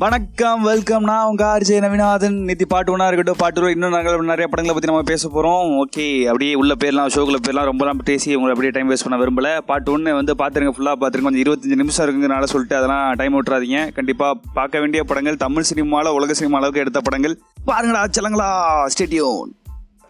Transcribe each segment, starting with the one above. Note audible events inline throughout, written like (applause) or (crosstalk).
வணக்கம் வெல்கம் நான் உங்க ஆர்ஜே நவீனாதன். நித்தி பாட்டு ஒன்றா இருக்கட்டும் பாட்டு ஒரு இன்னும் நாங்கள் நிறைய படங்களை பற்றி நம்ம பேச போகிறோம் ஓகே அப்படியே உள்ள பேர்லாம் ஷோக்குள்ள பேர்லாம் ரொம்பலாம் பேசி உங்களை அப்படியே டைம் வேஸ்ட் பண்ண விரும்பல. பாட்டு ஒன்று வந்து பார்த்துருங்க ஃபுல்லாக பார்த்துருங்க கொஞ்சம் இருபத்தஞ்சு நிமிஷம் இருக்குங்கிறனால சொல்லிட்டு அதெல்லாம் டைம் விட்டுறாதீங்க. கண்டிப்பாக பார்க்க வேண்டிய படங்கள் தமிழ் சினிமாவில் உலக சினிமா அளவுக்கு எடுத்த படங்கள். பாருங்களா சலங்களா ஸ்டேடியோன்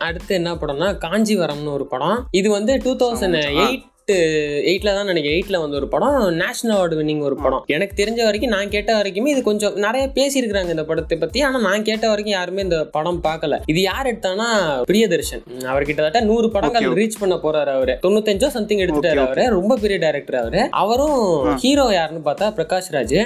அடுத்து என்ன படம்னா காஞ்சிவரம்னு ஒரு படம். இது வந்து டூ தௌசண்ட் எயிட் எயிட்ல தான் நினைக்கிறேன். எயிட்ல வந்து ஒரு படம். நேஷனல் அவார்டு வின்னிங் ஒரு படம். எனக்கு தெரிஞ்ச வரைக்கும் நான் கேட்ட வரைக்குமே இது கொஞ்சம் நிறைய பேசியிருக்கிறாங்க இந்த படத்தை பத்தி. ஆனா நான் கேட்ட வரைக்கும் யாருமே இந்த படம் பார்க்கல. இது யார் எடுத்தானா பிரியதர்ஷன். அவர் கிட்டத்தட்ட நூறு படங்கள். ரீச் பண்ண போறாரு அவரு. தொண்ணூத்தஞ்சோ சம்திங் எடுத்துட்டாரு. அவரு. ரொம்ப பெரிய டைரக்டர் அவரு. அவரும் ஹீரோ யாருன்னு பார்த்தா பிரகாஷ் ராஜ்.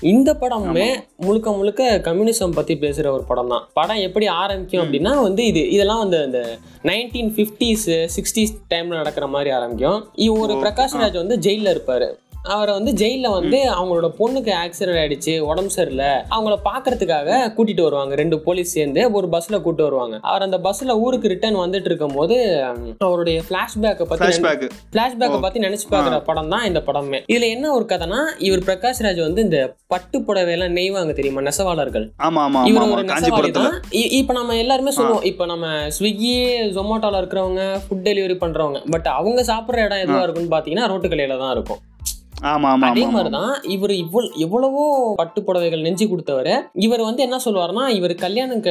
இந்த படமுமே முழுக்க முழுக்க கம்யூனிசம் பத்தி பேசுற ஒரு படம் தான். படம் எப்படி ஆரம்பிக்கும் அப்படின்னா வந்து இது இதெல்லாம் வந்து இந்த நைன்டீன் ஃபிஃப்டிஸ் சிக்ஸ்டீஸ் டைம்ல நடக்கிற மாதிரி ஆரம்பிக்கும். இவ ஒரு பிரகாஷ் ராஜ் வந்து ஜெயில இருப்பாரு. அவரை வந்து ஜெயிலில் வந்து அவங்களோட பொண்ணுக்கு ஆக்சிடென்ட் ஆயிடுச்சு உடம்பு சரியில்லை. அவங்கள பார்க்கறதுக்காக கூட்டிட்டு வருவாங்க. ரெண்டு போலீஸ் சேர்ந்து ஒரு பஸ்ல கூட்டு வருவாங்க. அவர் அந்த பஸ்ல ஊருக்கு ரிட்டர்ன் வந்துட்டு இருக்கும் போது அவருடைய ஃபிளாஷ்பேக்கை பத்தி பிளாஷ்பேக்கை பத்தி நினைச்சு பார்க்குற படம் தான் இந்த படமே. இதுல என்ன ஒரு கதைனா இவர் பிரகாஷ் ராஜ் வந்து இந்த பட்டு புடவையெல்லாம் நெய்வாங்க தெரியுமா? நெசவாளர்கள். இவர் ஒரு நெசவாளி தான். இப்ப நம்ம எல்லாருமே சொல்லுவோம். இப்ப நம்ம ஸ்விக்கி ஜொமேட்டோல இருக்கிறவங்க ஃபுட் டெலிவரி பண்றவங்க. பட் அவங்க சாப்பிடுற இடம் எதுவா இருக்குன்னு பாத்தீங்கன்னா ரோட்டு கடையில தான் இருக்கும். அதே இவர் இவ்வளவு எவ்வளவோ பட்டு புடவைகள் நெஞ்சு கொடுத்தவர். இவர் வந்து என்ன சொல்லுவாருன்னா இவர் கல்யாணம்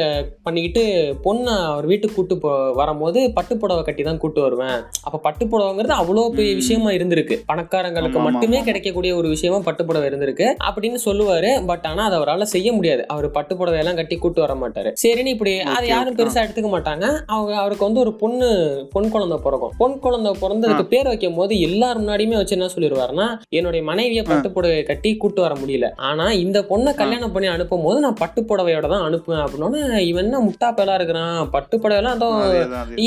பண்ணிக்கிட்டு பொண்ணை அவர் வீட்டுக்கு கூட்டு போ வரும்போது பட்டு புடவை கட்டி தான் கூட்டு வருவேன். அப்ப பட்டு புடவைங்கிறது அவ்வளோ பெரிய விஷயமா இருந்திருக்கு. பணக்காரங்களுக்கு மட்டுமே. கிடைக்கக்கூடிய ஒரு விஷயமா பட்டு புடவை இருந்திருக்கு. அப்படின்னு சொல்லுவாரு. பட் ஆனா அதை அவரால் செய்ய முடியாது. அவர் பட்டு புடவை எல்லாம் கட்டி கூட்டு வர மாட்டாரு. சரின்னு இப்படி அதை யாரும். பெருசா எடுத்துக்க மாட்டாங்க. அவங்க அவருக்கு வந்து ஒரு பொண்ணு பொன் குழந்தை பிறக்கும். பொன் குழந்தை பிறந்ததுக்கு பேர் வைக்கும் போது எல்லார் முன்னாடியுமே வச்சு என்ன சொல்லிடுவாருன்னா என்னுடைய மனைவியை பட்டு புடவை கட்டி கூட்டு வர முடியல. ஆனா இந்த பொண்ணை கல்யாணம் பண்ணி அனுப்பும் போது நான் பட்டு புடவையோட தான் அனுப்புவேன் அப்படின்னு இவன் என்ன முட்டா பயலா இருக்கிறான் பட்டு புடவைலாம் அதோ.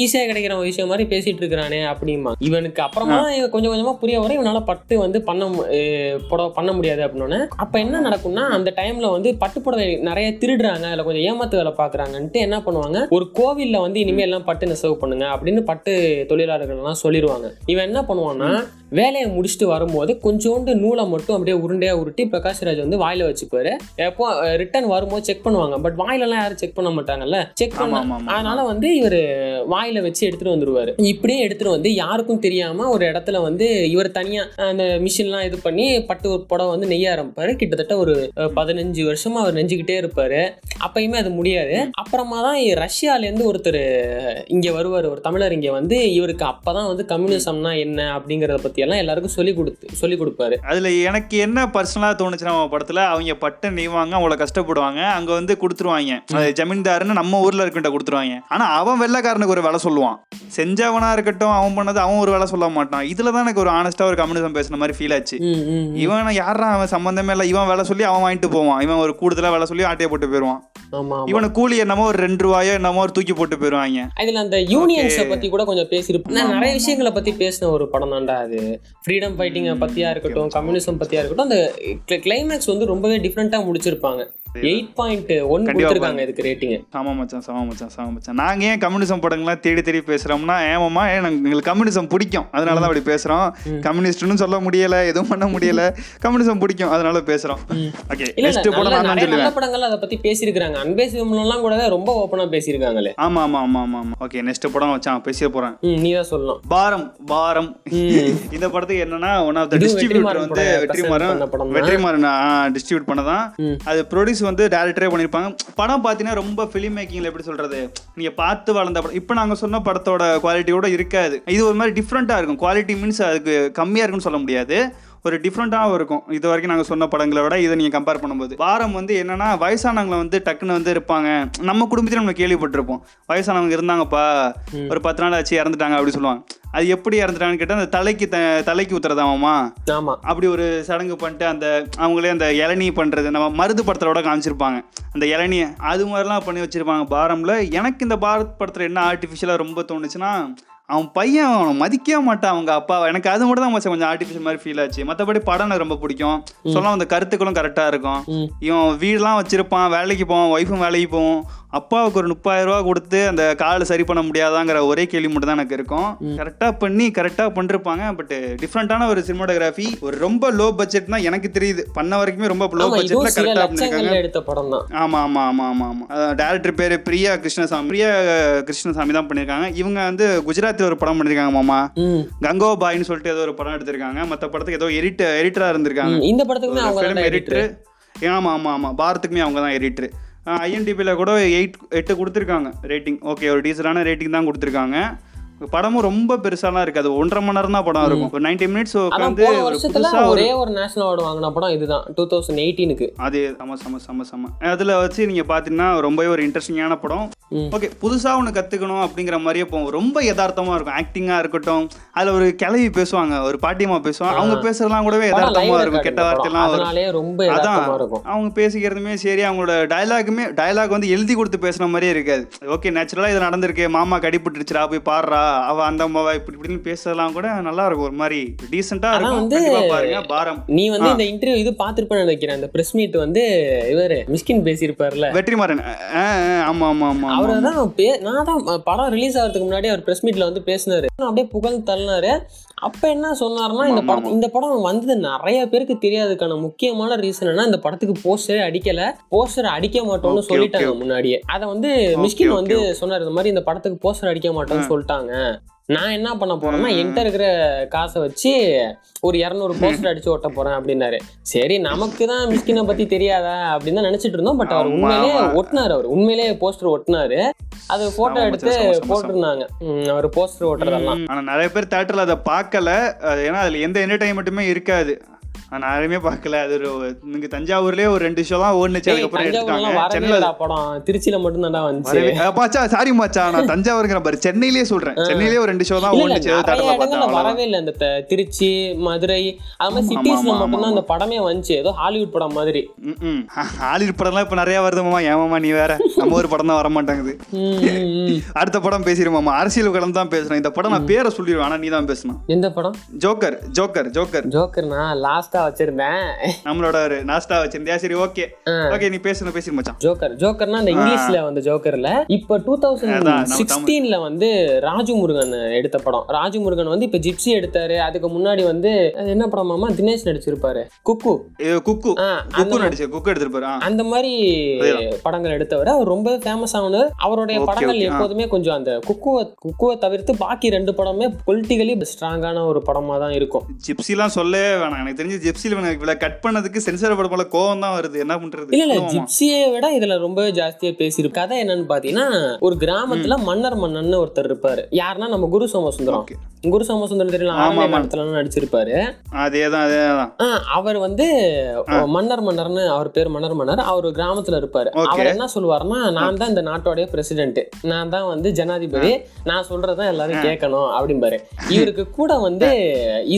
ஈஸியா கிடைக்கிற விஷயம் மாதிரி பேசிட்டு இருக்கிறானே அப்படிமா. இவனுக்கு அப்புறமா கொஞ்சம் கொஞ்சமா புரிய வர இவனால பட்டு வந்து பண்ண புடவை பண்ண முடியாது அப்படின்னு அப்ப என்ன நடக்கும்னா அந்த டைம்ல வந்து பட்டு புடவை நிறைய திருடுறாங்க அதுல கொஞ்சம் ஏமாத்து வேலை பாக்குறாங்கன்ட்டு என்ன பண்ணுவாங்க ஒரு கோவில்ல வந்து இனிமேல் எல்லாம் பட்டு நெசவு பண்ணுங்க அப்படின்னு பட்டு தொழிலாளர்கள் எல்லாம் சொல்லிடுவாங்க இவன் என்ன பண்ணுவான்னா வேலையை முடிச்சுட்டு வரும்போது கொஞ்சோண்டு நூலை மட்டும் அப்படியே உருண்டையா உருட்டி பிரகாஷ் ராஜ் வந்து வாயில வச்சுப்பாரு. எப்போ ரிட்டர்ன் வரும்போது செக் பண்ணுவாங்க. பட் வாயிலெல்லாம் யாரும் செக் பண்ண மாட்டாங்கல்ல? செக் பண்ண. அதனால வந்து இவர் வாயில வச்சு எடுத்துட்டு வந்துருவாரு. இப்படியே எடுத்துட்டு வந்து யாருக்கும் தெரியாம ஒரு இடத்துல வந்து இவர் தனியா அந்த மிஷின்லாம் இது பண்ணி பட்டு ஒரு புடவை வந்து நெய்ய ஆரம்பிப்பாரு. கிட்டத்தட்ட ஒரு பதினஞ்சு வருஷமா அவர் நெஞ்சுக்கிட்டே இருப்பாரு. அப்பயுமே அது முடியாது. அப்புறமா தான் ரஷ்யால இருந்து ஒருத்தர் இங்க வருவார். ஒரு தமிழர் இங்க வந்து இவருக்கு அப்பதான் வந்து கம்யூனிசம்னா என்ன அப்படிங்கறத பத்தி எல்லாம் எல்லாருக்கும் சொல்லி கொடுத்து சொல்லி கொடுப்பாரு அதுல எனக்கு என்ன பர்சனலாக தோணுச்சுன்னா படத்துல அவங்க பட்டு நெய்வாங்க அவ்வளோ கஷ்டப்படுவாங்க. அங்க வந்து கொடுத்துருவாங்க. ஜமீன்தாருன்னு நம்ம ஊர்ல இருக்கிட்ட கொடுத்துருவாங்க. ஆனா அவன் வெள்ளைக்காரனுக்கு ஒரு வேலை சொல்லுவான். செஞ்சவனா இருக்கட்டும் அவன் பண்ணது அவன் ஒரு வேலை சொல்ல மாட்டான். இதுல தான் எனக்கு ஒரு ஆனஸ்டா ஒரு கம்யூனிசம் பேசுன மாதிரி ஃபீல் ஆச்சு. இவன் யாரா அவன் சம்பந்தமே இல்லை. இவன் வேலை சொல்லி அவன் வாங்கிட்டு போவான். இவன் ஒரு கூடுதலா வேலை சொல்லி ஆட்டையை போட்டு ஆமா. இவனுக்கு கூலி என்னமோ ஒரு ரெண்டு ரூபாயோ என்னமோ ஒரு தூக்கி போட்டு போயிடுவாங்க அதுல அந்த யூனியன்ஸை பத்தி கூட கொஞ்சம் பேசியிருப்போம். நான் நிறைய விஷயங்களை பத்தி பேசின ஒரு படம் தான்டா அது. ஃப்ரீடம் ஃபைட்டிங்கை பத்தியா இருக்கட்டும் கம்யூனிசம் பத்தியா இருக்கட்டும் அந்த கிளைமேக்ஸ் வந்து ரொம்பவே டிஃப்ரெண்டா முடிச்சிருப்பாங்க. எயிட் பாயிண்ட் ஒன் கண்டிப்பா கொடுத்துருக்காங்க இதுக்கு ரேட்டிங் சம மச்சான் சம மச்சான் சம மச்சான். நாங்கள் ஏன் கம்யூனிசம் படங்கள்லாம் தேடி தேடி பேசுகிறோம்னா ஏமாம்மா ஏன் எங்களுக்கு கம்யூனிசம் பிடிக்கும். அதனால தான் அப்படி பேசுகிறோம் கம்யூனிஸ்ட்னு சொல்ல முடியல எதுவும் பண்ண முடியல. கம்யூனிசம் பிடிக்கும். அதனால பேசுகிறோம் ஓகே இல்ல நெக்ஸ்ட் இல்ல படம் நல்ல- நான் நிறைய நல்ல சொல்லுவேன் படங்கள் அதை பத்தி பேசியிருக்காங்க அன்பே சிவம்லாம் கூட ரொம்ப ஓப்பனா பேசியிருக்காங்களே. ஆமாம் ஆமாம் ஆமாம் ஆமாம் ஆமாம் ஓகே நெக்ஸ்ட் படம் வச்சான் பேசிய போகிறேன் ம் நீ தான் சொல்லலாம் பாரம் பாரம். இந்த படத்துக்கு என்னன்னா ஒன் ஆஃப் த டிஸ்ட்ரிபியூட்டர் வந்து வெற்றிமாறன். வெற்றிமாறன் டிஸ்ட்ரிபியூட் பண்ணதான். அது வந்து டேரக்டரே பண்ணியிருப்பாங்க படம் பார்த்தீங்கன்னா ரொம்ப ஃபிலிம் மேக்கிங்கில் எப்படி சொல்றது? நீங்க பார்த்து வளர்ந்த படம். இப்போ நாங்கள் சொன்ன படத்தோட குவாலிட்டியோட இருக்காது. இது ஒரு மாதிரி டிஃப்ரெண்ட்டாக இருக்கும். குவாலிட்டி மீன்ஸ் அதுக்கு கம்மியாக இருக்குன்னு சொல்ல முடியாது. ஒரு டிஃப்ரெண்ட்டாகவும் இருக்கும். இது வரைக்கும் நாங்கள் சொன்ன படங்களை விட இதை நீங்கள் கம்பேர் பண்ணும்போது. வாரம் வந்து என்னன்னா வயசானவங்களை வந்து டக்குன்னு வந்து இருப்பாங்க. நம்ம குடும்பத்திலும் நம்ம கேள்விப்பட்டிருப்போம். வயசானவங்க இருந்தாங்கப்பா ஒரு பத்து நாள் ஆச்சு இறந்துட்டாங்க அப்படி சொல்லுவாங்க. அது எப்படி இறந்துட்டாங்கன்னு கேட்டால் அந்த தலைக்கு த தலைக்கு ஊத்துறதாமாமா. ஆமா. அப்படி ஒரு சடங்கு பண்ணிட்டு அந்த அவங்களே அந்த இளநீ பண்ணுறது நம்ம மருது படத்தோட காமிச்சிருப்பாங்க. அந்த இளநியை அது மாதிரிலாம் பண்ணி வச்சிருப்பாங்க. பாரம்ல எனக்கு இந்த பாரத் படத்தில் என்ன ஆர்டிஃபிஷியலாக ரொம்ப தோணுச்சுன்னா அவன் பையன் அவனை மதிக்கவே மாட்டான் அவங்க அப்பா எனக்கு அது மட்டும் தான் கொஞ்சம் ஆர்டிஃபிஷியல் மாதிரி ஃபீல் ஆச்சு. மற்றபடி படம் எனக்கு ரொம்ப பிடிக்கும். சொல்லலாம் அந்த கருத்துக்களும் கரெக்டாக இருக்கும். இவன் வீடெலாம் வச்சிருப்பான் வேலைக்கு போவான் ஒய்ஃபும் வேலைக்கு போவோம் அப்பாவுக்கு ஒரு முப்பதாயிரம் ரூபா கொடுத்து அந்த கால் சரி பண்ண முடியாதாங்கிற ஒரே கேள்வி மட்டும் தான் எனக்கு இருக்கும். கரெக்டாக பண்ணி கரெக்டாக பண்ணிருப்பாங்க பட் டிஃப்ரெண்ட்டான ஒரு சினிமாட்டோகிராஃபி ஒரு ரொம்ப லோ பட்ஜெட் தான் எனக்கு தெரியுது. பண்ண வரைக்குமே ரொம்ப லோ பட்ஜெட்ல கரெக்டாக பண்ணிருக்காங்க. எடுத்த படம் தான். ஆமா ஆமா ஆமா ஆமா ஆமா. டேரக்டர் பேரு பிரியா கிருஷ்ணசாமி. பிரியா கிருஷ்ணசாமி தான் பண்ணியிருக்காங்க இவங்க வந்து குஜராத்தில் ஒரு படம் பண்ணியிருக்காங்க மாமா. ம். கங்கோ பாய்னு சொல்லிட்டு ஏதோ ஒரு படம் எடுத்திருக்காங்க. மற்ற படத்துக்கு ஏதோ எடிட் எடிட்டரா இருந்திருக்காங்க. இந்த தான் எடிட்டர் ஆமா ஆமா ஆமா. பாரத்துக்குமே அவங்க தான் எடிட்டர் ஐஎன்டிபியில் கூட எயிட் எட்டு கொடுத்துருக்காங்க ரேட்டிங் ஓகே ஒரு டீசரான ரேட்டிங் தான் கொடுத்துருக்காங்க. படமும் ரொம்ப பெருசாலாம் இருக்காது ஒன்றரை மணி நேரம் தான் படம் இருக்கும். ஒரு நைன்டி மினிட்ஸ் உட்காந்து போன ஒரு ஒரு நேஷனல் அவார்டு வாங்கின படம் இதுதான். டூ தௌசண்ட் எயிட்டீனுக்கு அது செம செம செம செம அதில் வச்சு நீங்கள் பார்த்தீங்கன்னா ரொம்பவே ஒரு இன்ட்ரெஸ்டிங்கான படம். ஓகே புதுசாக ஒன்று கற்றுக்கணும் அப்படிங்கிற மாதிரியே போகும் ரொம்ப யதார்த்தமாக இருக்கும். ஆக்டிங்காக இருக்கட்டும் அதில் ஒரு கிளவி பேசுவாங்க ஒரு பாட்டியம்மா பேசுவாங்க. அவங்க பேசுறதுலாம் கூடவே யதார்த்தமாக இருக்கும். கெட்ட. வார்த்தைலாம் ரொம்ப அதான் அவங்க பேசிக்கிறதுமே சரி அவங்களோட டயலாகுமே டயலாக் வந்து எழுதி கொடுத்து பேசுன மாதிரியே இருக்காது. ஓகே நேச்சுரலாக இது நடந்திருக்கு. மாமா கடிபட்டுருச்சுடா போய் பாடுறா. அவ அந்த அம்மாவா இப்படி இப்படின்னு பேசலாம் கூட நல்லா இருக்கும் ஒரு மாதிரி டீசெண்டாக ஆனா இருக்கும். வந்து- பாருங்க பாரம். நீ வந்து இந்த இன்டர்வியூ இது பார்த்திருப்பேன்னு நினைக்கிறேன். அந்த பிரஸ் மீட் வந்து இவரு மிஸ்கின் பேசியிருப்பார்ல வெற்றிமாறன். ஆமா ஆமா ஆமா அவரை தான் நான் தான் படம் ரிலீஸ் ஆகிறதுக்கு முன்னாடி அவர் பிரஸ் மீட்ல வந்து பேசினாரு. அப்படியே புகழ் தள்ளினாரு. அப்ப என்ன சொன்னாருன்னா இந்த படம் இந்த படம் வந்தது நிறைய பேருக்கு தெரியாதுக்கான முக்கியமான ரீசன் என்ன இந்த படத்துக்கு போஸ்டரே அடிக்கல. போஸ்டர் அடிக்க மாட்டோம்னு சொல்லிட்டாங்க. முன்னாடியே. அதை வந்து மிஸ்கின் வந்து சொன்னார் இந்த மாதிரி இந்த படத்துக்கு போஸ்டர் அடிக்க மாட்டோம்னு சொல்லிட்டாங்க. நான் என்ன பண்ண போறேன்னா. என்கிட்ட இருக்கிற காசை வச்சு ஒரு இரநூறு போஸ்டர் அடிச்சு ஒட்ட போறேன் அப்படின்னாரு. சரி நமக்கு தான் மிஸ்கினை பத்தி தெரியாதா அப்படின்னு தான் நினைச்சிட்டு இருந்தோம். பட் அவர் உண்மையிலேயே. ஒட்டினாரு அவர். உண்மையிலேயே போஸ்டர் ஒட்டினாரு. அது போட்டோ எடுத்து போட்டிருந்தாங்க. அவர் போஸ்டர் ஓட்டுறதெல்லாம். ஆனா நிறைய பேர் தேட்டர்ல அதை பார்க்கல. ஏன்னா அதுல எந்த என்டர்டைன்மெண்ட்டுமே இருக்காது. நான் யாருமே பார்க்கல. அது ஒரு இங்க தஞ்சாவூர்லயே ஒரு ரெண்டு ஷோ தான் ஓடுனுச்சு. அதுக்கப்புறம் எடுத்துட்டாங்க. சென்னையில படம். திருச்சியில மட்டும் தான்டா வந்துச்சு பாச்சா சாரி மச்சா நான் தஞ்சாவூருங்கிற பாரு. சென்னையிலேயே சொல்றேன். சென்னையிலேயே ஒரு ரெண்டு ஷோ தான் ஓடுனுச்சு. தேட்டர்ல பார்த்தேன் வரவே இல்லை அந்த திருச்சி மதுரை. அது மாதிரி சிட்டிஸ்ல ஆமா, மட்டும்தான் ஆமா. அந்த படமே வந்துச்சு. ஏதோ ஹாலிவுட் படம் மாதிரி. ஹாலிவுட் படம்லாம் இப்ப நிறைய வருதுமாமா ஏமாமா நீ வேற? நம்ம ஒரு படம் தான் வர மாட்டேங்குது. அடுத்த படம் பேசிடுமாமா அரசியல் கலந்து தான் பேசுறேன் இந்த படம் நான் பேரை சொல்லிடுவேன் ஆனா நீ தான் பேசணும் எந்த படம்? Joker joker joker. ஜோக்கர் நான் லாஸ்டா வச்சிருந்தேன். நம்மளோட ஒரு நாஸ்டா வச்சிருந்தியா? சரி ஓகே. ஓகே நீ பேசணும் பேசிடு மச்சான். ஜோக்கர் ஜோக்கர்னா அந்த இங்கிலீஷ்ல வந்த ஜோக்கர்ல. இப்ப டூ தௌசண்ட் சிக்ஸ்டீன்ல வந்து ராஜு முருகன் எடுத்த படம். ராஜு முருகன் வந்து இப்ப ஜிப்சி எடுத்தாரு. அதுக்கு முன்னாடி வந்து என்ன படமாமா தினேஷ் நடிச்சிருப்பாரு. குக்கு. குக்கு. குக்கு நடிச்சு குக்கு எடுத்திருப்பாரு. அந்த மாதிரி படங்கள் எடுத்தவர். அவர் ரொம்ப ஃபேமஸ் ஆனவர். அவருடைய படங்கள். எப்போதுமே கொஞ்சம் அந்த குக்குவை குக்குவை தவிர்த்து பாக்கி ரெண்டு படமே பொலிட்டிக்கலி ஸ்ட்ராங்கான ஒரு படமா தான் இருக்கும். ஜிப்சிலாம் சொல்லவே வேணாம். எனக்கு தெரிஞ்சு ஜிப்சில எனக்கு இவ்வளவு கட் பண்ணதுக்கு சென்சார் படம் போல கோவம் தான் வருது. என்ன பண்றது? இல்ல இல்ல? ஜிப்சியை விட இதுல ரொம்பவே ஜாஸ்தியா பேசியிருக்கு கதை என்னன்னு பாத்தீங்கன்னா ஒரு கிராமத்துல மன்னர் மன்னன் ஒருத்தர் இருப்பாரு. யாருன்னா நம்ம குரு சோமசுந்தரம். குரு சோமசுந்தரம் தெரியல ஆமா. காலத்துல நடிச்சிருப்பாரு. அதேதான் அதேதான். அவர் வந்து மன்னர் மன்னர்னு அவர் பேர் மன்னர் மன்னர் அவர் கிராமத்துல இருப்பாரு. அவர் என்ன சொல்லுவாருன்னா நான் தான் இந்த நாட்டோடைய பிரசிடென்ட் நான் தான் வந்து ஜனாதிபதி. நான் சொல்றதான் எல்லாரும் கேட்கணும் அப்படிம்பாரு. இவருக்கு கூட வந்து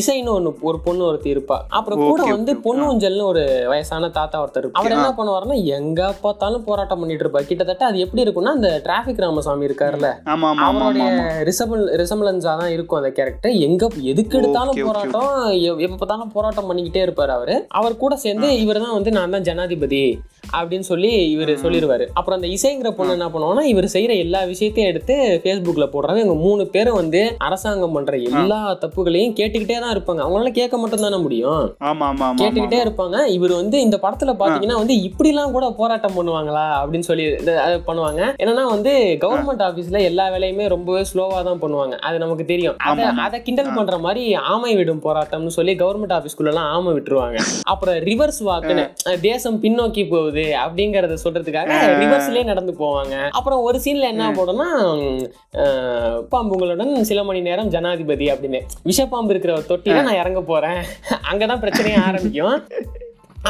இசைன்னு ஒண்ணு ஒரு பொண்ணு ஒருத்தி இருப்பா. அப்புறம் கூட வந்து பொண்ணு ஊஞ்சல்னு ஒரு வயசான தாத்தா ஒருத்தர். அவர் என்ன பண்ணுவாருன்னா எங்க பார்த்தாலும் போராட்டம் பண்ணிட்டு இருப்பார். கிட்டத்தட்ட அது எப்படி இருக்கும்னா அந்த டிராபிக் ராமசாமி இருக்காருல்ல. அவருடைய ஆமா. ரிசபிள் ரிசம்பிளன்ஸா தான் இருக்கும் அந்த கேரக்டர். எங்க எதுக்கு எடுத்தாலும் போராட்டம் எப்ப பார்த்தாலும் போராட்டம் பண்ணிக்கிட்டே இருப்பாரு அவரு. அவர் கூட சேர்ந்து இவர் தான் வந்து நான் தான் ஜனாதிபதி. அப்படின்னு சொல்லி இவர் சொல்லிடுவாரு அப்புறம் அந்த இசைங்கிற பொண்ணு என்ன பண்ணுவாங்கன்னா இவர் செய்யற எல்லா விஷயத்தையும் எடுத்து ஃபேஸ்புக்ல போடுறாங்க. இவங்க மூணு பேரும் வந்து அரசாங்கம் பண்ற எல்லா தப்புகளையும் கேட்டுக்கிட்டே தான் இருப்பாங்க. அவங்களால கேட்க மட்டும் தானே முடியும்? கேட்டுக்கிட்டே இருப்பாங்க. இவர் வந்து இந்த படத்துல பாத்தீங்கன்னா வந்து இப்படிலாம் கூட போராட்டம் பண்ணுவாங்களா அப்படின்னு சொல்லி பண்ணுவாங்க. என்னன்னா வந்து கவர்மெண்ட் ஆபீஸ்ல எல்லா வேலையுமே ரொம்பவே ஸ்லோவா தான் பண்ணுவாங்க. அது நமக்கு தெரியும். அத கிண்டல் பண்ற மாதிரி ஆமை விடும் போராட்டம்னு சொல்லி கவர்மெண்ட் ஆபீஸ்க்குள்ள எல்லாம் ஆமை விட்டுருவாங்க. அப்புறம் ரிவர்ஸ் வாக்குன்னு தேசம் பின்னோக்கி போகுது. அப்படிங்கறத சொல்றதுக்காக ரிவர்ஸ்லயே நடந்து போவாங்க. அப்புறம் ஒரு சீன்ல என்ன போடும்னா பாம்புங்களுடன் சில மணி நேரம் ஜனாதிபதி அப்படின்னு. விஷப்பாம்பு இருக்கிற ஒரு தொட்டில நான் இறங்க போறேன். அங்கதான் பிரச்சனையே ஆரம்பிக்கும்.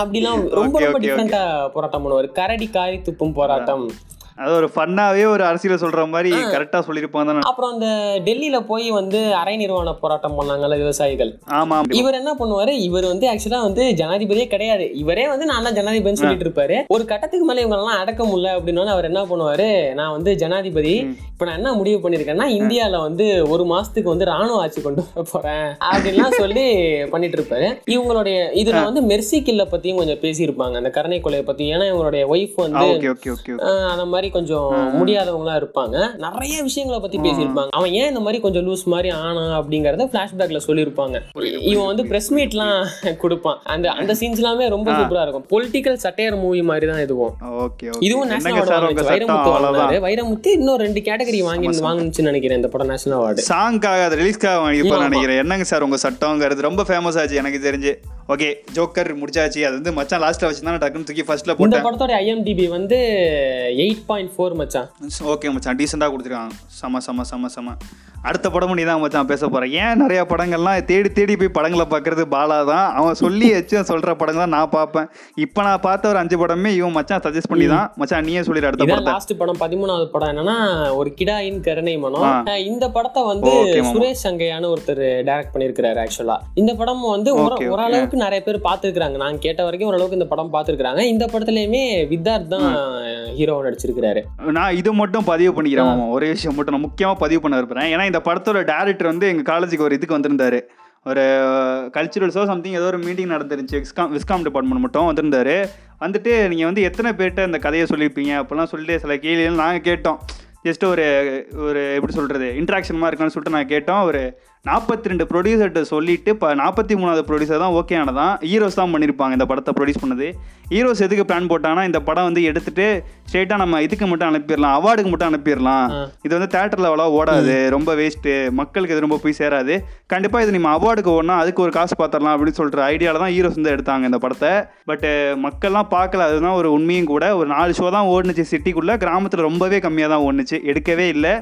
அப்படிலாம் ரொம்ப ரொம்ப டிஃப்ரெண்டா போராட்டம் பண்ணுவார். கரடி காரி துப்பும் போராட்டம். அது ஒரு ஃபன்னாவே ஒரு அரசியல சொல்ற மாதிரி கரெக்டா சொல்லிருப்பாங்க அப்புறம் அந்த டெல்லியில போய் வந்து அரை நிர்வாண போராட்டம் பண்ணாங்கல்ல விவசாயிகள். ஆமா இவர் என்ன பண்ணுவாரு? இவர் வந்து ஆக்சுவலா வந்து ஜனாதிபதியே கிடையாது. இவரே வந்து நான் தான் ஜனாதிபதினு சொல்லிட்டு இருப்பாரு. ஒரு கட்டத்துக்கு மேல இவங்க எல்லாம் அடக்க முடியல அப்படின்னு அவர் என்ன பண்ணுவாரு? நான் வந்து ஜனாதிபதி. இப்ப நான் என்ன முடிவு பண்ணிருக்கேன்னா இந்தியால வந்து ஒரு மாசத்துக்கு வந்து ராணுவ ஆட்சி கொண்டு வர போறேன் அப்படின்லாம் சொல்லி பண்ணிட்டு இருப்பாரு. இவங்களுடைய இதுல வந்து மெர்சி கில்ல பத்தியும் கொஞ்சம் பேசியிருப்பாங்க. அந்த கருணை கொலையை பத்தி. ஏன்னா இவங்களுடைய ஒய்ஃப் வந்து அந்த மாதிரி மாதிரி கொஞ்சம் முடியாதவங்களா இருப்பாங்க. நிறைய விஷயங்களை பத்தி பேசியிருப்பாங்க. அவன் ஏன் இந்த மாதிரி கொஞ்சம் லூஸ் மாதிரி ஆனா அப்படிங்கறத பிளாஷ்பேக்ல சொல்லியிருப்பாங்க. இவன் வந்து பிரஸ் மீட்லாம் கொடுப்பான். அந்த அந்த சீன்ஸ் எல்லாமே ரொம்ப சூப்பரா இருக்கும். பொலிட்டிக்கல் சட்டையர் மூவி மாதிரி தான் இதுவும். இதுவும் நேஷனல் அவார்டு வைரமுத்து வாங்கினாரு. வைரமுத்து இன்னும் ரெண்டு கேட்டகரி வாங்கி வாங்குனுச்சுன்னு நினைக்கிறேன் இந்த படம் நேஷனல் அவார்டு சாங்காக அது ரிலீஸ்க்காக வாங்கிப்பா ஆமா. நினைக்கிறேன். என்னங்க சார் உங்க சட்டங்கிறது ரொம்ப ஃபேமஸ் ஆச்சு எனக்கு தெரிஞ்சு. ஓகே ஜோக்கர் முடிச்சாச்சு. அது வந்து மச்சான் லாஸ்ட்ல வச்சுதான் டக்குன்னு தூக்கி ஃபர்ஸ்ட்ல இந்த போட்டேன். படத்தோட ஐஎம்டிபி வந்து எயிட் பாயிண்ட் ஃபோர் மச்சான் ஓகே மச்சான் டீசெண்டாக கொடுத்துருக்காங்க. செம செம செம செம. அடுத்த படமும் நீ தான் மச்சான் பேச போகிறேன் ஏன் நிறைய படங்கள்லாம் தேடி தேடி போய் படங்களை பார்க்கறது பாலா தான். அவன் சொல்லி வச்சு சொல்கிற படங்கள் தான் நான் பார்ப்பேன். இப்போ நான் பார்த்த ஒரு அஞ்சு படமே இவன் மச்சான் சஜஸ்ட் பண்ணி தான். மச்சான் நீயே சொல்லிடு அடுத்த படத்தை. லாஸ்ட் படம் பதிமூணாவது படம் என்னன்னா ஒரு கிடாயின் கருணை மனம் இந்த படத்தை வந்து. சுரேஷ் சங்கையான்னு ஒருத்தர் டைரக்ட் பண்ணிருக்காரு ஆக்சுவலா இந்த படம் வந்து. ஓரளவுக்கு நிறைய பேர் பார்த்துருக்காங்க நான் கேட்ட வரைக்கும் ஓரளவுக்கு இந்த படம் பார்த்துருக்காங்க இந்த படத்துலயுமே வித்தார்த் தான் ஹீரோ நடிச்சிருக்காரு நான் இது மட்டும் பதிவு பண்ணிக்கிறேன் ஒரே விஷயம் மட்டும் நான் முக்கியமாக பதிவு பண்ண விரும்புகிறேன் ஏன்னா இந்த படத்தோட டேரக்டர் வந்து எங்கள் காலேஜுக்கு ஒரு இதுக்கு வந்திருந்தாரு. ஒரு கல்ச்சுரல்ஸோ சம்திங் ஏதோ ஒரு மீட்டிங் நடந்துருந்துச்சு. விஸ்காம் விஸ்காம் டிபார்ட்மெண்ட் மட்டும் வந்திருந்தாரு. வந்துட்டு நீங்கள் வந்து எத்தனை பேர்கிட்ட இந்த கதையை சொல்லியிருப்பீங்க? அப்படிலாம் சொல்லிட்டு சில கேள்விகள் நாங்கள் கேட்டோம். ஜஸ்ட் ஒரு ஒரு எப்படி சொல்கிறது இன்ட்ராக்ஷன் மாதிரி இருக்கான்னு சொல்லிட்டு நான் கேட்டோம். ஒரு நாற்பத்தி ரெண்டு ப்ரொடியூசர்கிட்ட சொல்லிட்டு இப்போ நாற்பத்தி மூணாவது ப்ரொடியூசர் தான் ஓகே ஆனதான். ஹீரோஸ் தான் பண்ணியிருப்பாங்க இந்த படத்தை ப்ரொடியூஸ் பண்ணது. ஹீரோஸ் எதுக்கு பிளான் போட்டாங்கன்னா இந்த படம் வந்து எடுத்துட்டு ஸ்ட்ரெயிட்டாக நம்ம இதுக்கு மட்டும் அனுப்பிடலாம் அவார்டுக்கு மட்டும் அனுப்பிடலாம். இது வந்து தேட்டரில் அவ்வளோ ஓடாது ரொம்ப வேஸ்ட்டு மக்களுக்கு இது ரொம்ப போய் சேராது. கண்டிப்பாக இது நம்ம அவார்டுக்கு ஓடனா அதுக்கு ஒரு காசு பார்த்துடலாம் அப்படின்னு சொல்கிற ஐடியாவில் தான் ஹீரோஸ் வந்து எடுத்தாங்க இந்த படத்தை. பட்டு மக்கள்லாம் பார்க்கல அதுதான் ஒரு உண்மையும் கூட. ஒரு நாலு ஷோ தான் ஓடுனுச்சு சிட்டிக்குள்ளே கிராமத்தில் ரொம்பவே கம்மியாக தான் ஓடுனுச்சு. எடுக்கவே இல்லை.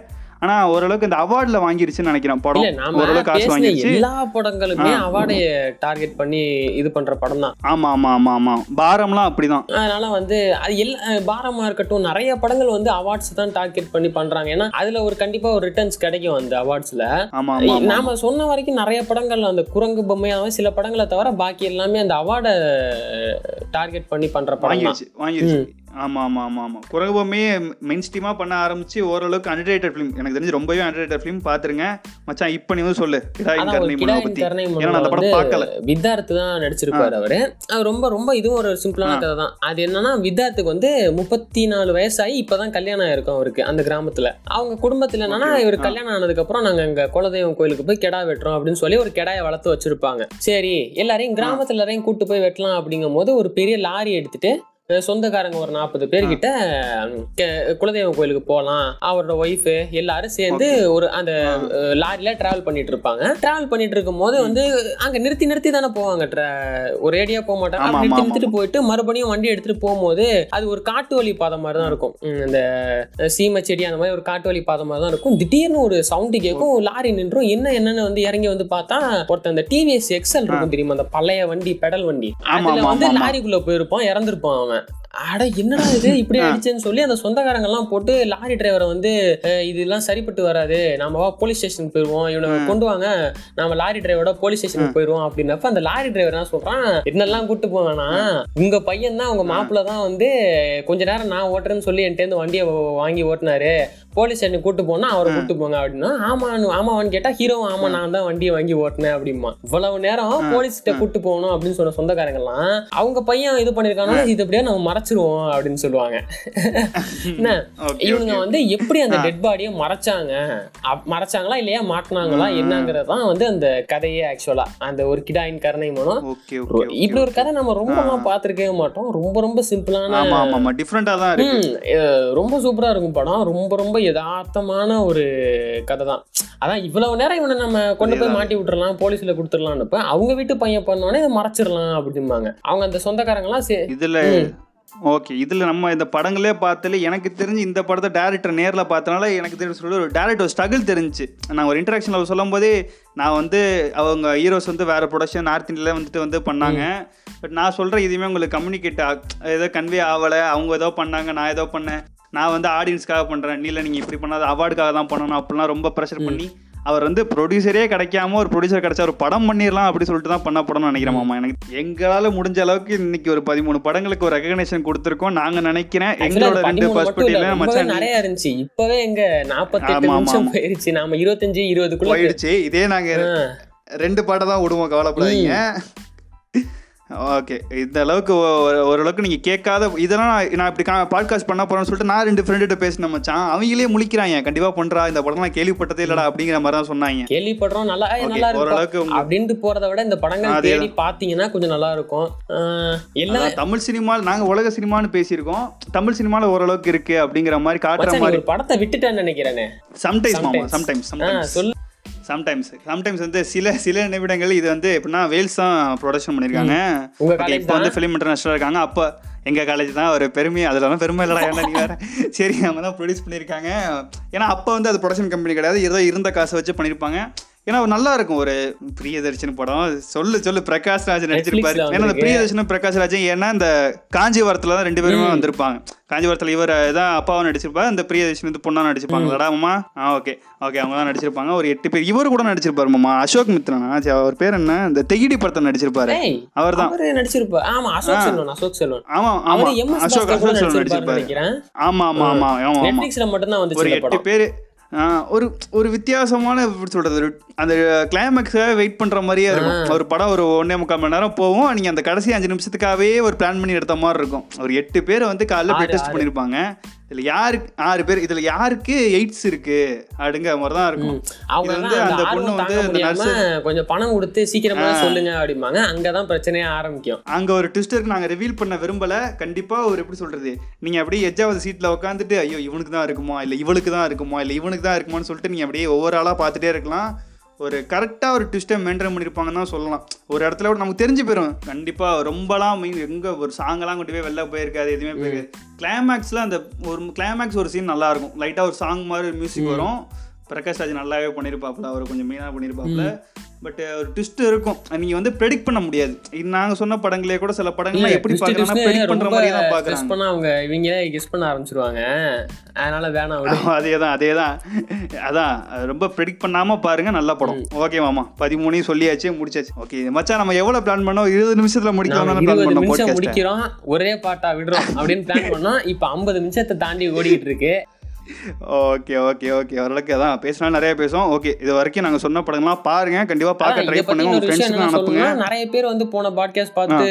ஆனால் ஓரளவுக்கு இந்த அவார்டில் வாங்கிருச்சுன்னு நினைக்கிறேன் படம். ஓரளவுக்கு காசு வாங்கிருச்சு. எல்லா படங்களுமே அவார்டைய டார்கெட் பண்ணி இது பண்ற படம் தான். ஆமாம் ஆமாம் ஆமாம் ஆமாம் பாரம்லாம் அப்படிதான். அதனால வந்து அது எல்லா பாரமா இருக்கட்டும் நிறைய படங்கள் வந்து அவார்ட்ஸ் தான் டார்கெட் பண்ணி பண்றாங்க. ஏன்னா அதுல ஒரு கண்டிப்பா ஒரு ரிட்டர்ன்ஸ் கிடைக்கும் அந்த அவார்ட்ஸ்ல. ஆமாம் நாம சொன்ன வரைக்கும் நிறைய படங்கள் அந்த குரங்கு பொம்மையாவே சில படங்களை தவிர பாக்கி எல்லாமே அந்த அவார்டை டார்கெட் பண்ணி பண்ற படம் வாங்கிருச்சு வாங்கிருச்சு. ஆமா ஆமா ஆமா ஆமா. குரகுபமே மெயின் ஸ்ட்ரீமா பண்ண ஆரம்பிச்சு ஓரளவுக்கு அண்டர்ரேட்டட் ஃபிலிம் எனக்கு தெரிஞ்சு ரொம்பவே அண்டர்ரேட்டட் ஃபிலிம் பாத்துருங்க. மச்சான் இப்போ நீ வந்து சொல்லு. கிடாயின் கருணை பத்தி. கருணை ஏன்னா அந்த படம் பார்க்கல. வித்தார்த்து தான் நடிச்சிருப்பாரு அவரு. ரொம்ப ரொம்ப இதுவும் ஒரு சிம்பிளான கதை தான். அது என்னன்னா வித்தார்த்துக்கு வந்து முப்பத்தி நாலு வயசாகி இப்பதான் கல்யாணம் ஆயிருக்கும் அவருக்கு அந்த கிராமத்துல. அவங்க குடும்பத்துல என்னன்னா இவர் கல்யாணம் ஆனதுக்கு அப்புறம் நாங்க எங்க குலதெய்வம் கோயிலுக்கு போய் கெடா வெட்டுறோம் அப்படின்னு சொல்லி ஒரு கெடாயை வளர்த்து வச்சிருப்பாங்க. சரி எல்லாரையும் கிராமத்துல எல்லாரையும் கூட்டு போய் வெட்டலாம் அப்படிங்கும் போது ஒரு பெரிய லாரி எடுத்துட்டு சொந்தக்காரங்க ஒரு நாற்பது பேர்கிட்ட கெ- குலதெய்வம் கோயிலுக்கு போகலாம் அவரோட ஒய்ஃபு எல்லாரும் சேர்ந்து ஒரு அந்த லாரியில டிராவல் பண்ணிட்டு இருப்பாங்க. டிராவல் பண்ணிட்டு இருக்கும் போது வந்து அங்க நிறுத்தி நிறுத்தி தானே போவாங்க. ஒரு ஏடியா போக மாட்டாங்க நிறுத்தி நிறுத்திட்டு போயிட்டு மறுபடியும் வண்டி எடுத்துட்டு போகும்போது அது ஒரு காட்டு வழி பாதை மாதிரி தான் இருக்கும். இந்த சீமை செடி அந்த மாதிரி ஒரு காட்டு வழி பாதை மாதிரி தான் இருக்கும். திடீர்னு ஒரு சவுண்டு கேட்கும். லாரி நின்றும். என்ன என்னன்னு வந்து இறங்கி வந்து பார்த்தா ஒருத்தன் அந்த டிவிஎஸ் எக்ஸல் இருக்கும் தெரியுமா? அந்த பழைய வண்டி பெடல் வண்டி. அதுல வந்து. லாரிக்குள்ள போயிருப்பான் இறந்திருப்பான் அவன். அட என்னடா இது? இப்படி ஆயிடுச்சுன்னு சொல்லி அந்த சொந்தக்காரங்க எல்லாம் போட்டு லாரி டிரைவரை வந்து "அஹ், இதெல்லாம் சரிப்பட்டு வராது. நாம வா போலீஸ் ஸ்டேஷனுக்கு போயிருவோம். இவனை கொண்டு வாங்க. நாம லாரி டிரைவரோட போலீஸ் ஸ்டேஷனுக்கு போயிருவோம். அப்படின்னப்ப அந்த லாரி டிரைவர் என்ன சொல்றான்? என்னெல்லாம் கூட்டு போவேனா உங்க பையன் தான் உங்க மாப்பிள்ள தான் வந்து கொஞ்ச நேரம் நான் ஓட்டுறேன்னு சொல்லி என்கிட்ட வண்டியை வாங்கி ஓட்டினாரு. போலீஸ் ஸ்டேஷனுக்கு கூட்டு போனா அவரை கூட்டு போங்க அப்படின்னா ஆமான்னு ஆமாவான்னு கேட்டா ஹீரோவும் ஆமா நான் தான் வண்டியை வாங்கி ஓட்டினேன் அப்படிமா இவ்வளவு நேரம் போலீஸ்கிட்ட கூட்டு போகணும் அப்படின்னு சொன்ன சொந்தக்காரங்க எல்லாம் அவங்க பையன் இது பண்ணிருக்காங்க இது எப்படியா நம்ம மறைச்சிருவோம் அப்படின்னு சொல்லுவாங்க. என்ன? ஓகே இவனுங்க வந்து எப்படி அந்த டெட் பாடியை மறைச்சாங்க? மறைச்சாங்களா இல்லையா மாட்டினாங்களா என்னங்கிறது தான் வந்து அந்த கதையே ஆக்சுவலா அந்த ஒரு கிடாயின் கருணை மனம் ஓகே இப்படி ஒரு கதை நம்ம ரொம்ப எல்லாம் பார்த்திருக்கவே மாட்டோம். ரொம்ப ரொம்ப சிம்பிளான ரொம்ப சூப்பரா இருக்கும் படம். ரொம்ப ரொம்ப யதார்த்தமான ஒரு கதை தான் அதான் இவ்வளவு நேரம் இவனை நம்ம கொண்டு போய் மாட்டி விட்டுறலாம் போலீஸ்ல கொடுத்துடலாம்னு அவங்க வீட்டு பையன் பண்ணோடனே இதை மறைச்சிடலாம் அப்படிம்பாங்க. அவங்க அந்த சொந்தக்காரங்கலாம் சே இதுல ஓகே இதுல நம்ம இந்த படங்களே பார்த்தாலே எனக்கு தெரிஞ்சு இந்த படத்தை டேரக்டர் நேர்ல பார்த்தனால எனக்கு தெரிஞ்சு சொல்லி ஒரு டேரக்டர் ஸ்ட்ரகிள் தெரிஞ்சு நான் ஒரு இன்டராக்ஷனில் சொல்லும் போதே நான் வந்து அவங்க ஹீரோஸ் வந்து வேற ப்ரொடக்ஷன் நார்த் இந்தியாவில் வந்துட்டு வந்து பண்ணாங்க. பட் நான் சொல்ற இதுவுமே உங்களுக்கு கம்யூனிகேட் ஏதோ கன்வே ஆகலை. அவங்க ஏதோ பண்ணாங்க நான் ஏதோ பண்ணேன். நான் வந்து ஆடியன்ஸ்க்காக பண்றேன். நீ இல்லை நீங்க இப்படி பண்ணாத அவார்டுக்காக தான் பண்ணணும். அப்படிலாம் ரொம்ப ப்ரெஷர் பண்ணி அவர் வந்து ப்ரொடியூசரே கிடைக்காம ஒரு ப்ரொடியூசர் கிடைச்சா ஒரு படம் பண்ணிடலாம் அப்படி சொல்லிட்டு தான் பண்ண படம்னு நினைக்கிறேன் மாமா. எனக்கு எங்களால முடிஞ்ச அளவுக்கு இன்னைக்கு ஒரு பதிமூணு படங்களுக்கு ஒரு ரெகக்னேஷன் கொடுத்துருக்கோம் நாங்க நினைக்கிறேன். எங்களோட ரெண்டு பர்ஸ்பெக்டிவ்ல மச்சான் நிறைய இருந்துச்சு. இப்பவே எங்க ஆமா, நிமிஷம். போயிருச்சு. நாம இருபத்தஞ்சு இருபதுக்குள்ள போயிடுச்சு இதே நாங்க ஆ. ரெண்டு பாட்டை தான் விடுவோம் கவலைப்படாதீங்க. ஓகே இந்த அளவுக்கு ஓரளவுக்கு நீங்கள் கேட்காத இதெல்லாம் நான் இப்படி பாட்காஸ்ட் பண்ண போகிறேன்னு சொல்லிட்டு நான் ரெண்டு ஃப்ரெண்டுகிட்ட பேசினேன் மச்சான். அவங்களே முழிக்கிறாங்க. கண்டிப்பாக பண்ணுறா இந்த படம் நான் கேள்விப்பட்டதே இல்லடா அப்படிங்கிற மாதிரி தான் சொன்னாங்க. கேள்விப்படுறோம். நல்லா நல்லா ஓரளவுக்கு அப்படின்ட்டு போறதை விட இந்த படங்கள். தேடி பாத்தீங்கன்னா கொஞ்சம் நல்லா இருக்கும் எல்லா தமிழ் சினிமா நாங்கள் உலக சினிமான்னு பேசியிருக்கோம். தமிழ் சினிமாவில் ஓரளவுக்கு இருக்கு அப்படிங்கிற மாதிரி காட்டுற மாதிரி படத்தை விட்டுட்டேன்னு நினைக்கிறேனே. சம்டைம்ஸ். சம்டைம்ஸ் சம்டைம்ஸ் சொல்லு. சம்டைம்ஸ் சம்டைம்ஸ் வந்து சில சில நிமிடங்கள் இது வந்து எப்படின்னா வேல்ஸ் தான் ப்ரொடக்ஷன் பண்ணியிருக்காங்க. இப்போ வந்து ஃபிலிம் இன்டர்நேஷனல் இருக்காங்க. அப்போ எங்கள் காலேஜ் தான் ஒரு பெருமை. அதெல்லாம் பெருமை இல்லடா ஏன்னா நீ வேற? சரி அவங்க தான் ப்ரொடியூஸ் பண்ணியிருக்காங்க. ஏன்னா அப்போ வந்து அது ப்ரொடக்ஷன் கம்பெனி கிடையாது. ஏதோ இருந்த காசை வச்சு பண்ணியிருப்பாங்க. ஏன்னா ஒரு நல்லா இருக்கும் ஒரு பிரியதர்ஷன் படம். சொல்லு சொல்லு. பிரகாஷ் ராஜ் நடிச்சிருப்பாரு. ஏன்னா அந்த. பிரியதர்ஷனும் பிரகாஷ் ராஜும் ஏன்னா இந்த காஞ்சிபுரத்தில் தான் ரெண்டு பேருமே வந்திருப்பாங்க. காஞ்சிபுரத்தில் இவர் தான் அப்பாவும் நடிச்சிருப்பாரு அந்த பிரியதர்ஷன் வந்து பொண்ணா நடிச்சிருப்பாங்களா மாமா? ஆ ஓகே. ஓகே அவங்க தான் நடிச்சிருப்பாங்க. ஒரு எட்டு பேர். இவர் கூட நடிச்சிருப்பாரு மாமா. அசோக் மித்ரனா? அவர் பேர் என்ன? இந்த தெகிடி படத்தை நடிச்சிருப்பாரு. அவரு நடிச்சிருப்பா ஆமா அசோக் செல்வன் அசோக் செல்வன். ஆமா அசோக் அசோக் செல்வன் நடிச்சிருப்பாரு. ஆமா ஆமா ஆமா ஆமா. நெட்ஃபிளிக்ஸ்ல ஒரு எட்டு பேர் ஒரு ஒரு வித்தியாசமான எப்படி சொல்றது ஒரு அந்த கிளைமேக்ஸை வெயிட் பண்ற மாதிரியே இருக்கும். ஒரு படம் ஒரு ஒன்னே முக்கால் மணி நேரம் போகும். நீங்க அந்த கடைசி அஞ்சு நிமிஷத்துக்காகவே ஒரு பிளான் பண்ணி எடுத்த மாதிரி இருக்கும். ஒரு எட்டு பேர் வந்து காலைல டெஸ்ட் பண்ணிருப்பாங்க. இதுல யாருக்கு ஆறு பேர் இதுல யாருக்கு எய்ட்ஸ் இருக்கு? அப்படிங்கிற மாதிரி தான் இருக்கும் அவங்க வந்து அந்த பொண்ணு வந்து அந்த கொஞ்சம் பணம் கொடுத்து சீக்கிரமா சொல்லுங்க அப்படிம்பாங்க. அங்கதான் பிரச்சனையே ஆரம்பிக்கும். அங்க ஒரு ட்விஸ்ட் இருக்கு. நாங்க ரிவீல் பண்ண விரும்பல. கண்டிப்பா ஒரு எப்படி சொல்றது? நீங்க அப்படியே எஜ்ஜாவது சீட்ல உட்காந்துட்டு ஐயோ இவனுக்கு தான் இருக்குமா? இல்ல இவளுக்கு தான் இருக்குமா? இல்ல இவனுக்கு தான் இருக்குமான்னு சொல்லிட்டு நீங்க அப்படியே ஒவ்வொரு ஆளா பார்த்துட்டே இருக்கலாம். ஒரு கரெக்டாக ஒரு ட்விஸ்ட்டை மெயின்டைன் பண்ணியிருப்பாங்கன்னு தான் சொல்லலாம். ஒரு இடத்துல கூட நமக்கு தெரிஞ்சு போயிடும் கண்டிப்பாக ரொம்பலாம் மீன் எங்கே ஒரு சாங்கெல்லாம் கொண்டு போய் வெளில போயிருக்காது எதுவுமே போயிருக்காது. கிளைமேக்ஸில் அந்த ஒரு கிளைமேக்ஸ் ஒரு சீன் நல்லா இருக்கும். லைட்டாக ஒரு சாங் மாதிரி மியூசிக் வரும். பிரகாஷ் ராஜ் நல்லாவே பண்ணியிருப்பாப்புல அவர் கொஞ்சம் மெயினாக பண்ணியிருப்பாப்புல பட் ஒரு ட்விஸ்ட் இருக்கும். நீங்க வந்து ப்ரெடிக்ட் பண்ண முடியாது. நாங்க சொன்ன படங்களே கூட சில படங்கள்லாம் எப்படி பார்க்கறாங்கன்னா ப்ரெடிக்ட் பண்ற மாதிரி தான் பார்க்கறாங்க. பண்ணா அவங்க இவங்களே கெஸ் பண்ண ஆரம்பிச்சிருவாங்க? அதனால வேணாம் விடு. அதே தான் அதே தான். அதான் அது ரொம்ப ப்ரெடிக்ட் பண்ணாம பாருங்க நல்ல படம். ஓகே மாமா. பதிமூணையும் சொல்லியாச்சு முடிச்சாச்சு. ஓகே மச்சான் நம்ம எவ்வளவு பிளான் பண்ணோம்? இருபது நிமிஷத்துல முடிக்கலாம்னு பிளான் பண்ணோம் முடிக்கிறோம் ஒரே பாட்டா விடுறோம் அப்படின்னு பிளான் பண்ணோம். இப்ப ஐம்பது நிமிஷத்தை தாண்டி ஓடிட்டு இருக்கு. Okay okay okay. ஓரளவுக்கு அதான் பேசினா நிறைய பேசுவோம். ஓகே இது வரைக்கும் நாங்க சொன்ன படங்கள்லாம் பாருங்க. கண்டிப்பா பார்க்க ட்ரை பண்ணுங்க. உங்க அனுப்புங்க. நிறைய பேர் வந்து போன பாட்காஸ்ட் பார்த்து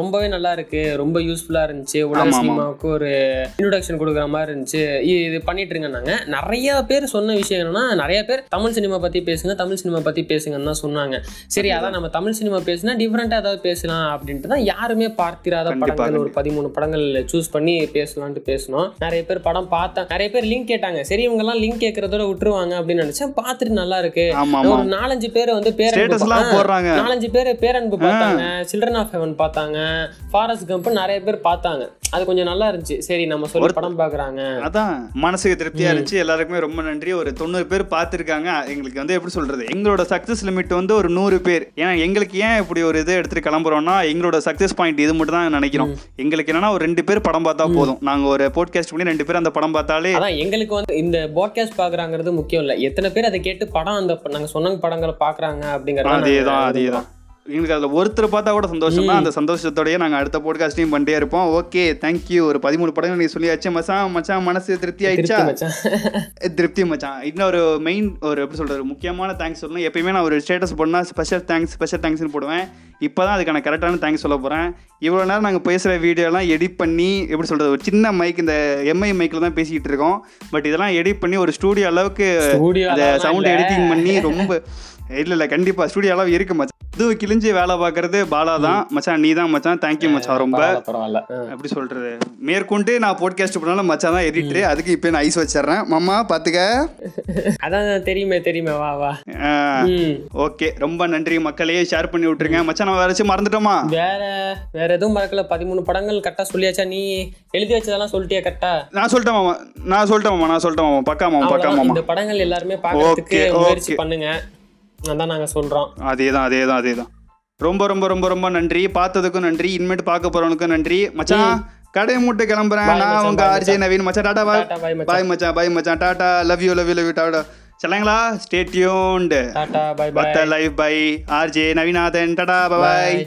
ரொம்பவே நல்லா இருக்கு. ரொம்ப யூஸ்ஃபுல்லா இருந்துச்சு. உலக. சினிமாவுக்கு ஒரு இன்ட்ரோடக்ஷன் கொடுக்குற மாதிரி இருந்துச்சு. இது பண்ணிட்டு இருங்கன்னாங்க நிறைய பேர் சொன்ன விஷயம் என்னன்னா நிறைய பேர் தமிழ் சினிமா பத்தி பேசுங்க தமிழ் சினிமா பத்தி பேசுங்கன்னு தான் சொன்னாங்க. சரி அதான் நம்ம தமிழ் சினிமா பேசினா டிஃப்ரெண்டா ஏதாவது பேசலாம் அப்படின்ட்டு தான் யாருமே பார்த்திராத படங்கள். ஒரு பதிமூணு படங்கள் சூஸ் பண்ணி பேசலாம்னு பேசணும் நிறைய பேர் படம் பார்த்தேன். நிறைய பேர் லிங்க் கேட்டாங்க. சரி இவங்க எல்லாம் லிங்க் கேட்கறதோட விட்டுருவாங்க அப்படின்னு நினைச்சேன். பார்த்துட்டு நல்லா இருக்கு ஒரு நாலஞ்சு பேர் வந்து பேரன்பு நாலஞ்சு பேர் பேரன்பு பார்த்தாங்க. சில்ட்ரன் ஆஃப் ஹெவன் பார்த்தாங்க. ஃபாரஸ்ட் கம்ப் நிறைய பேர் பார்த்தாங்க. அது கொஞ்சம் நல்லா இருந்துச்சு. சரி நம்ம சொல்லி படம் பார்க்கறாங்க. அதான் மனசுக்கு திருப்தியா இருந்துச்சு. எல்லாருக்குமே ரொம்ப நன்றி. ஒரு தொண்ணூறு பேர் பார்த்துருக்காங்க. எங்களுக்கு வந்து எப்படி சொல்றது? எங்களோட சக்சஸ் லிமிட் வந்து ஒரு நூறு பேர். ஏன்னா எங்களுக்கு ஏன் இப்படி ஒரு இது எடுத்துட்டு கிளம்புறோம்னா எங்களோட சக்சஸ் பாயிண்ட் இது மட்டும் தான் நினைக்கிறோம். எங்களுக்கு என்னன்னா ஒரு ரெண்டு பேர் படம் பார்த்தா போதும். நாங்க ஒரு போட்காஸ்ட் பண்ணி ரெண்டு பேர் அந்த படம் பார்த்தாலே அதான் எங்களுக்கு வந்து இந்த பாட்காஸ்ட் பாக்குறாங்கிறது முக்கியம் இல்ல. எத்தனை பேர் அதை கேட்டு படம் அந்த நாங்க சொன்ன படங்களை பாக்குறாங்க அப்படிங்கறத அதேதான் அதேதான். எங்களுக்கு அதில் ஒருத்தர் பார்த்தா கூட சந்தோஷம் தான் அந்த சந்தோஷத்தோடய நாங்கள் அடுத்த போட்காஸ்ட்டையும் பண்ணிட்டே இருப்போம். ஓகே தேங்க்யூ ஒரு பதிமூணு படங்கள் நீ சொல்லியாச்சு. மச்சான் மச்சான் மனசு திருப்தி ஆயிடுச்சா? (laughs) திருப்தி மச்சான். இன்னொரு மெயின் ஒரு எப்படி சொல்றது முக்கியமான தேங்க்ஸ் சொல்லணும். எப்பயுமே நான் ஒரு ஸ்டேட்டஸ் போடனா ஸ்பெஷல் தேங்க்ஸ் ஸ்பெஷல் தேங்க்ஸ்னு போடுவேன். இப்போ தான் அதுக்கான கரெக்டான தேங்க்ஸ் சொல்ல போகிறேன் இவ்வளோ நேரம் நாங்கள் பேசுகிற வீடியோலாம் எடிட் பண்ணி எப்படி சொல்கிறது ஒரு சின்ன மைக் இந்த எம்ஐ மைக்கில் தான் பேசிக்கிட்டு இருக்கோம். பட் இதெல்லாம் எடிட் பண்ணி ஒரு ஸ்டூடியோ அளவுக்கு சவுண்ட். எடிட்டிங் பண்ணி ரொம்ப இல்லை இல்லை கண்டிப்பாக ஸ்டூடியோ அளவு இருக்கு மச்சான். இது கிழிஞ்சு வேலை பார்க்கறது பாலா தான். மச்சான் நீ தான் மச்சான். தேங்க்யூ மச்சான் ரொம்ப. எப்படி சொல்றது? மேற்கொண்டு நான் போட்காஸ்ட் பண்ணாலும் மச்சான் தான் எடிட்டரு அதுக்கு இப்போ நான் ஐஸ் வச்சிடுறேன். மாமா பார்த்துக்க அதான் தெரியுமே தெரியுமே. வா வா. ஓகே ரொம்ப நன்றி மக்களே. ஷேர் பண்ணி விட்டுருங்க. மச்சான் நம்ம வேற ஏதாச்சும் மறந்துட்டோமா? வேற வேற எதுவும் மறக்கல. பதிமூணு படங்கள் கரெக்டா சொல்லியாச்சா? நீ எழுதி வச்சதெல்லாம் சொல்லிட்டியா கரெக்டா நான் சொல்லிட்டேன் மாமா. நான் சொல்லிட்டேன் மாமா. நான் சொல்லிட்டேன் மாமா. பக்கா மாமா பக்கா. மாமா. இந்த படங்கள் எல்லாருமே பார்க்கறதுக்கு Okay, முயற்சி. பண்ணுங்க. அதான் நாங்க சொல்றோம். அதே தான் அதே தான் அதே தான் ரொம்ப ரொம்ப ரொம்ப ரொம்ப நன்றி. பார்த்ததுக்கும் நன்றி. இனிமேட்டு பார்க்க போறவனுக்கும் நன்றி. மச்சான் கடையை மூட்டு கிளம்புறேன். நான் உங்க ஆர்ஜே நவீன் மச்சான். டாடா பாய் பாய் மச்சான். பாய் மச்சான் bye tata love you love you love you tata. சொல்லுங்களா stay tuned tata bye bye பத்த life by RJ Naveenathan. Tata bye.